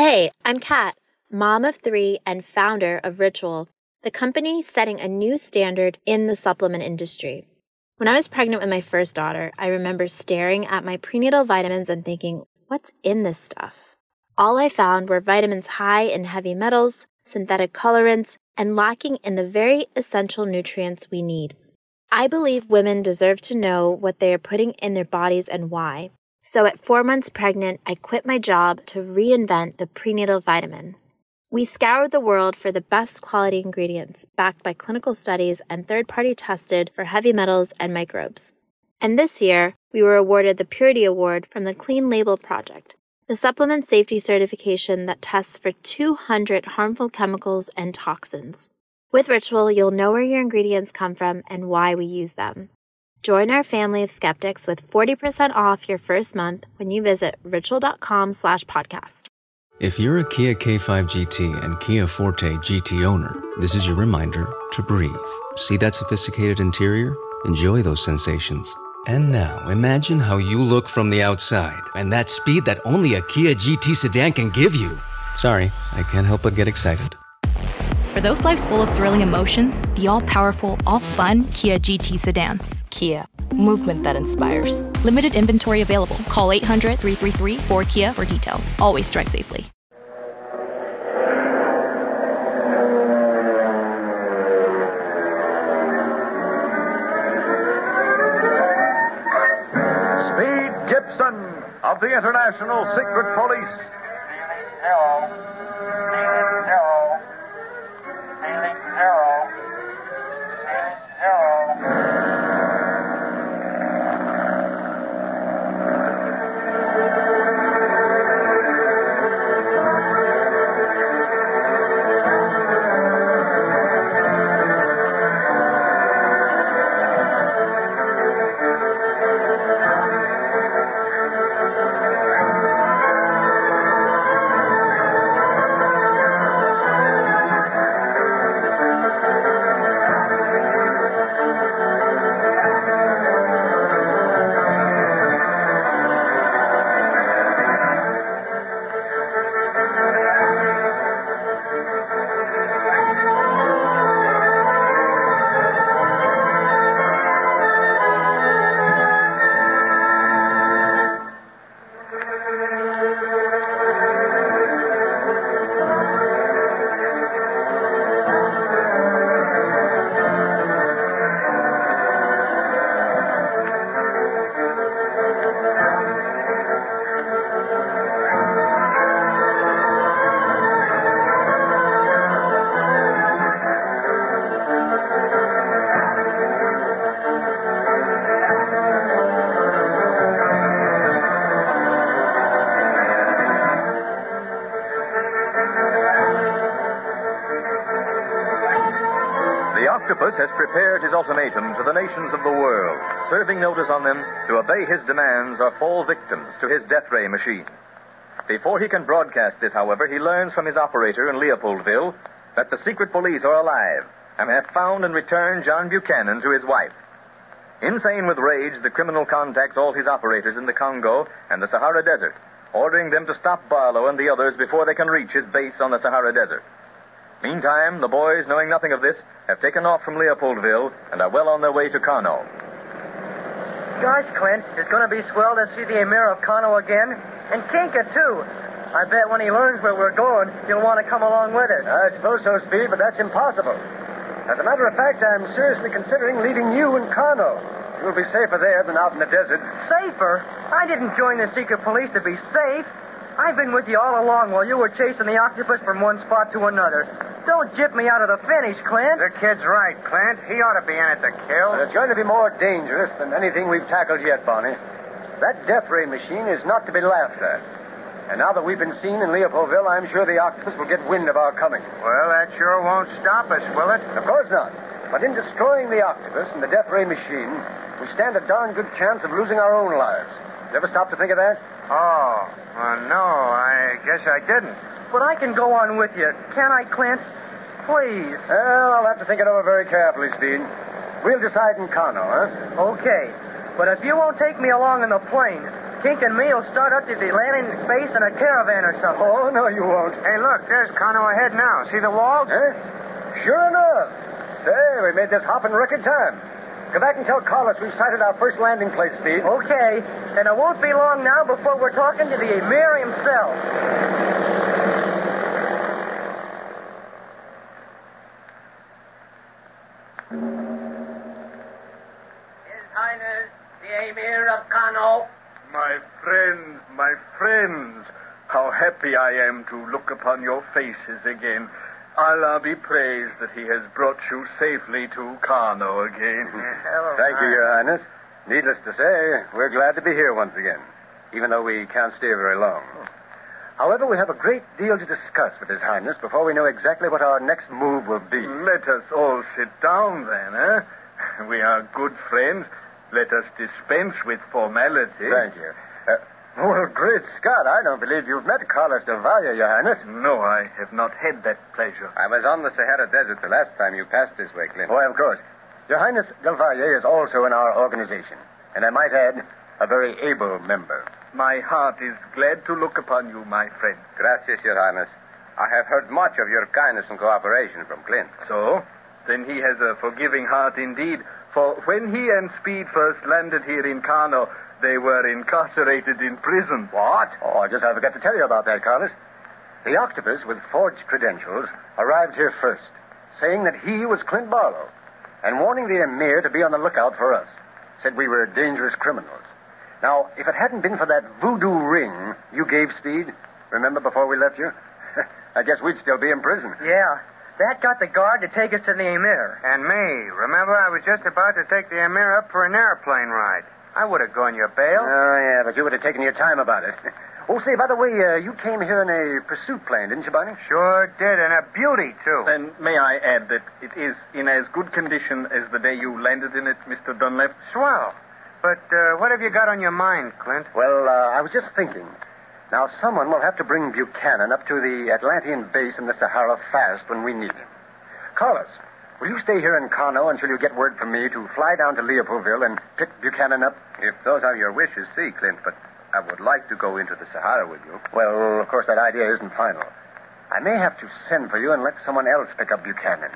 Hey, I'm Kat, mom of three and founder of Ritual, the company setting a new standard in the supplement industry. When I was pregnant with my first daughter, I remember staring at my prenatal vitamins and thinking, what's in this stuff? All I found were vitamins high in heavy metals, synthetic colorants, and lacking in the very essential nutrients we need. I believe women deserve to know what they are putting in their bodies and why. So at four months pregnant, I quit my job to reinvent the prenatal vitamin. We scoured the world for the best quality ingredients backed by clinical studies and third party tested for heavy metals and microbes. And this year, we were awarded the Purity Award from the Clean Label Project, the supplement safety certification that tests for 200 harmful chemicals and toxins. With Ritual, you'll know where your ingredients come from and why we use them. Join our family of skeptics with 40% off your first month when you visit ritual.com slash podcast. If you're a Kia K5 GT and Kia Forte GT owner, this is your reminder to breathe. See that sophisticated interior? Enjoy those sensations. And now imagine how you look from the outside and that speed that only a Kia GT sedan can give you. Sorry, I can't help but get excited. For those lives full of thrilling emotions, the all powerful, all fun Kia GT sedans. Kia, movement that inspires. Limited inventory available. Call 800 333 4KIA for details. Always drive safely. Speed Gibson of the International Secret Police. Has prepared his ultimatum to the nations of the world, serving notice on them to obey his demands or fall victims to his death ray machine. Before he can broadcast this, however, he learns from his operator in Leopoldville that the secret police are alive and have found and returned John Buchanan to his wife. Insane with rage, the criminal contacts all his operators in the Congo and the Sahara Desert, ordering them to stop Barlow and the others before they can reach his base on the Sahara Desert. Meantime, the boys, knowing nothing of this, have taken off from Leopoldville and are well on their way to Kano. Gosh, Clint, it's going to be swell to see the Emir of Kano again. And Kinka, too. I bet when he learns where we're going, he'll want to come along with us. I suppose so, Speed, but that's impossible. As a matter of fact, I'm seriously considering leaving you in Kano. You'll be safer there than out in the desert. Safer? I didn't join the secret police to be safe. I've been with you all along while you were chasing the octopus from one spot to another. Don't jip me out of the finish, Clint. The kid's right, Clint. He ought to be in it to kill. But it's going to be more dangerous than anything we've tackled yet, Barney. That death ray machine is not to be laughed at. And now that we've been seen in Leopoldville, I'm sure the octopus will get wind of our coming. Well, that sure won't stop us, will it? Of course not. But in destroying the octopus and the death ray machine, we stand a darn good chance of losing our own lives. You ever stop to think of that? Oh, well, no, I guess I didn't. But I can go on with you. Can I, Clint? Please. Well, I'll have to think it over very carefully, Speed. We'll decide in Kano, huh? Okay. But if you won't take me along in the plane, Kink and me will start up to the landing base in a caravan or something. Oh, no, you won't. Hey, look, there's Kano ahead now. See the walls? Eh? Sure enough. Say, we made this hop in record time. Go back and tell Carlos we've sighted our first landing place, Speed. Okay, and it won't be long now before we're talking to the Emir himself. His Highness, the Emir of Kano. My friends, my friends, how happy I am to look upon your faces again. Allah be praised that He has brought you safely to Kano again. Thank you, Your Highness. Needless to say, we're glad to be here once again, even though we can't stay very long. However, we have a great deal to discuss with His Highness before we know exactly what our next move will be. Let us all sit down then, eh? We are good friends. Let us dispense with formality. Thank you. Well, great Scott, I don't believe you've met Carlos Del Valle, Your Highness. No, I have not had that pleasure. I was on the Sahara Desert the last time you passed this way, Clint. Why, of course. Your Highness Del Valle is also in our organization, and I might add, a very able member. My heart is glad to look upon you, my friend. Gracias, Your Highness. I have heard much of your kindness and cooperation from Clint. So? Then he has a forgiving heart indeed. For when he and Speed first landed here in Kano, they were incarcerated in prison. What? Oh, I just I forgot to tell you about that, Carlos. The octopus with forged credentials arrived here first, saying that he was Clint Barlow, and warning the emir to be on the lookout for us. Said we were dangerous criminals. Now, if it hadn't been for that voodoo ring you gave Speed, remember before we left you? I guess we'd still be in prison. Yeah, that got the guard to take us to the Emir. And me. Remember, I was just about to take the Emir up for an airplane ride. I would have gone your bail. Oh, yeah, but you would have taken your time about it. Oh, say, by the way, uh, you came here in a pursuit plane, didn't you, Barney? Sure did, and a beauty, too. And may I add that it is in as good condition as the day you landed in it, Mr. Dunlap? Swell. But uh, what have you got on your mind, Clint? Well, uh, I was just thinking. Now, someone will have to bring Buchanan up to the Atlantean base in the Sahara fast when we need him. Carlos, will you stay here in Kano until you get word from me to fly down to Leopoldville and pick Buchanan up? If those are your wishes, see, Clint, but I would like to go into the Sahara with you. Well, of course, that idea isn't final. I may have to send for you and let someone else pick up Buchanan.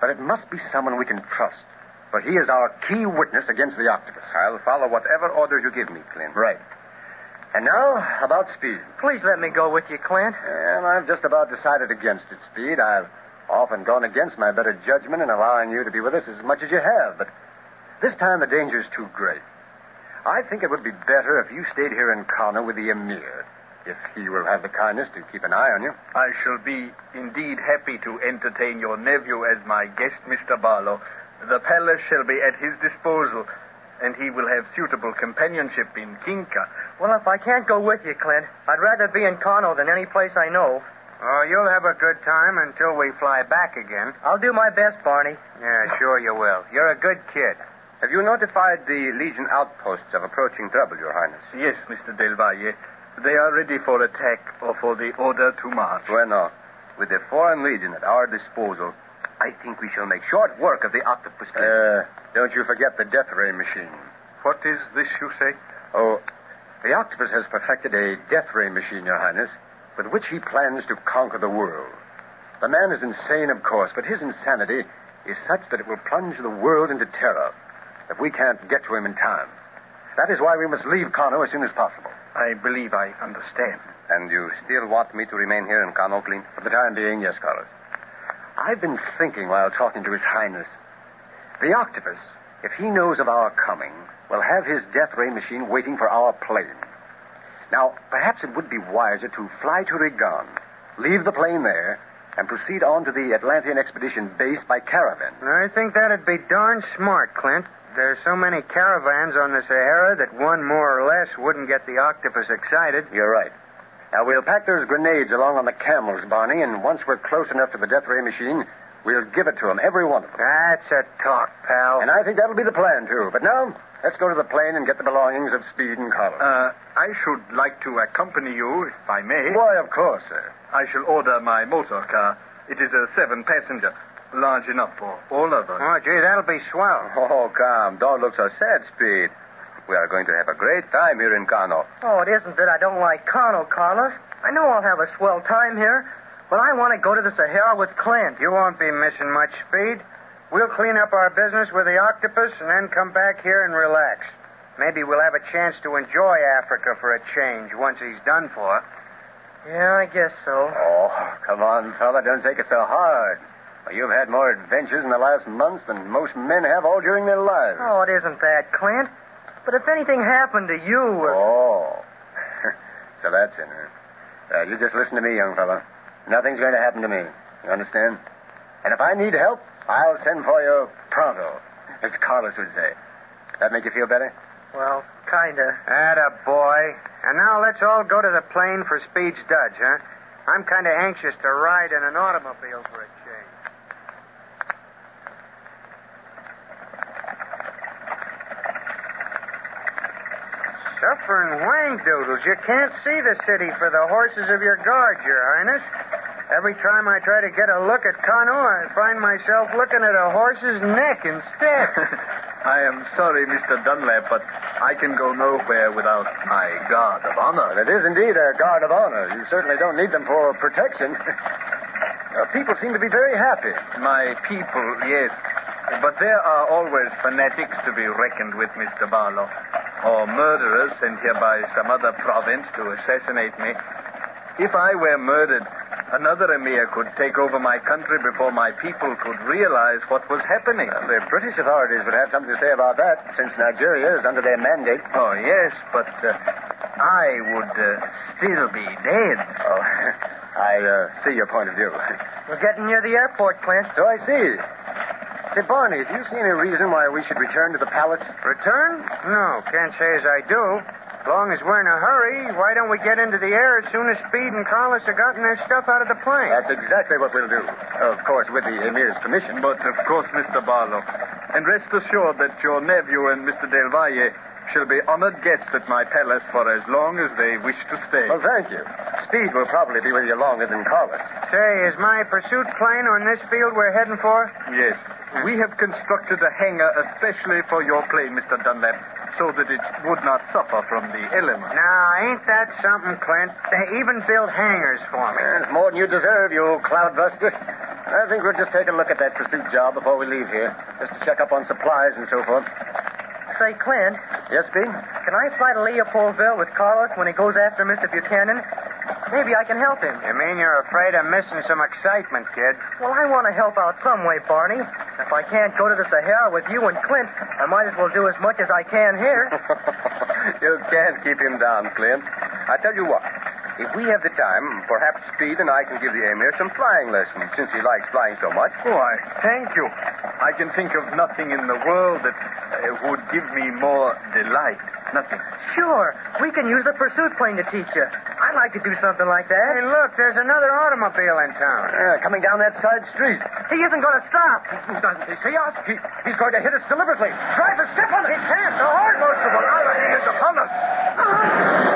But it must be someone we can trust. For he is our key witness against the octopus. I'll follow whatever orders you give me, Clint. Right. And now, about speed. Please let me go with you, Clint. Well, I've just about decided against it, Speed. I've often gone against my better judgment in allowing you to be with us as much as you have, but this time the danger is too great. I think it would be better if you stayed here in Kano with the Emir, if he will have the kindness to keep an eye on you. I shall be indeed happy to entertain your nephew as my guest, Mr. Barlow. The palace shall be at his disposal, and he will have suitable companionship in Kinka. Well, if I can't go with you, Clint, I'd rather be in Kano than any place I know. Oh, you'll have a good time until we fly back again. I'll do my best, Barney. Yeah, sure you will. You're a good kid. Have you notified the Legion outposts of approaching trouble, Your Highness? Yes, Mr. Del Valle. They are ready for attack or for the order to march. Bueno, with the Foreign Legion at our disposal, I think we shall make short work of the octopus. Clint. Uh, don't you forget the death ray machine. What is this you say? Oh, the octopus has perfected a death ray machine, Your Highness, with which he plans to conquer the world. The man is insane, of course, but his insanity is such that it will plunge the world into terror if we can't get to him in time. That is why we must leave Kano as soon as possible. I believe I understand. And you still want me to remain here in Kano, Clint? For the time being, yes, Carlos. I've been thinking while talking to His Highness. The octopus, if he knows of our coming, will have his death ray machine waiting for our plane. Now, perhaps it would be wiser to fly to Rigon, leave the plane there, and proceed on to the Atlantean expedition base by caravan. I think that'd be darn smart, Clint. There's so many caravans on the Sahara that one more or less wouldn't get the octopus excited. You're right. Now, we'll pack those grenades along on the camels, Barney, and once we're close enough to the death ray machine, we'll give it to them, every one of them. That's a talk, pal. And I think that'll be the plan, too. But now, let's go to the plane and get the belongings of Speed and Carlos. Uh, I should like to accompany you, if I may. Why, of course, sir. I shall order my motor car. It is a seven passenger, large enough for all of us. Oh, gee, that'll be swell. Oh, calm. Don't look so sad, Speed. We are going to have a great time here in Kano. Oh, it isn't that I don't like Kano, Carlos. I know I'll have a swell time here, but I want to go to the Sahara with Clint. You won't be missing much speed. We'll clean up our business with the octopus and then come back here and relax. Maybe we'll have a chance to enjoy Africa for a change once he's done for. Yeah, I guess so. Oh, come on, fella. Don't take it so hard. Well, you've had more adventures in the last months than most men have all during their lives. Oh, it isn't that, Clint. But if anything happened to you. Or... Oh. so that's it, huh? Uh, you just listen to me, young fella. Nothing's going to happen to me. You understand? And if I need help, I'll send for you pronto, as Carlos would say. That make you feel better? Well, kinda. Atta boy. And now let's all go to the plane for Speed's Dodge, huh? I'm kind of anxious to ride in an automobile for a change. Suffering wang doodles. You can't see the city for the horses of your guard, Your Highness. Every time I try to get a look at Kano, I find myself looking at a horse's neck instead. I am sorry, Mr. Dunlap, but I can go nowhere without my guard of honor. It is indeed a guard of honor. You certainly don't need them for protection. Uh, people seem to be very happy. My people, yes. But there are always fanatics to be reckoned with, Mr. Barlow. Or murderers sent here by some other province to assassinate me. If I were murdered, another emir could take over my country before my people could realize what was happening. Uh, the British authorities would have something to say about that, since Nigeria is under their mandate. Oh, yes, but uh, I would uh, still be dead. Oh, I uh, see your point of view. We're getting near the airport, Clint. So I see. Say, Barney, do you see any reason why we should return to the palace? Return? No, can't say as I do. As long as we're in a hurry, why don't we get into the air as soon as Speed and Carlos have gotten their stuff out of the plane? That's exactly what we'll do. Of course, with the emir's permission. But of course, Mr. Barlow. And rest assured that your nephew and Mr. Del Valle shall be honored guests at my palace for as long as they wish to stay. Well, thank you. Speed will probably be with you longer than Carlos. Say, is my pursuit plane on this field we're heading for? Yes. We have constructed a hangar especially for your plane, Mr. Dunlap, so that it would not suffer from the elements. Now, ain't that something, Clint? They even built hangars for me. It's more than you deserve, you old cloudbuster. I think we'll just take a look at that pursuit job before we leave here, just to check up on supplies and so forth. Say, Clint, Yes, Speed? can I fly to Leopoldville with Carlos when he goes after Mr. Buchanan? Maybe I can help him. You mean you're afraid of missing some excitement, kid? Well, I want to help out some way, Barney. If I can't go to the Sahara with you and Clint, I might as well do as much as I can here. you can't keep him down, Clint. I tell you what. If we have the time, perhaps Speed and I can give the Emir some flying lessons, since he likes flying so much. Why, thank you. I can think of nothing in the world that uh, would give me more delight. Nothing. Sure, we can use the pursuit plane to teach you. I'd like to do something like that. Hey, look, there's another automobile in town. Yeah, coming down that side street. He isn't going to stop. Doesn't he see us? He, he's going to hit us deliberately. Driver, step on it. He can't. The horn goes to the He is upon us. Ah.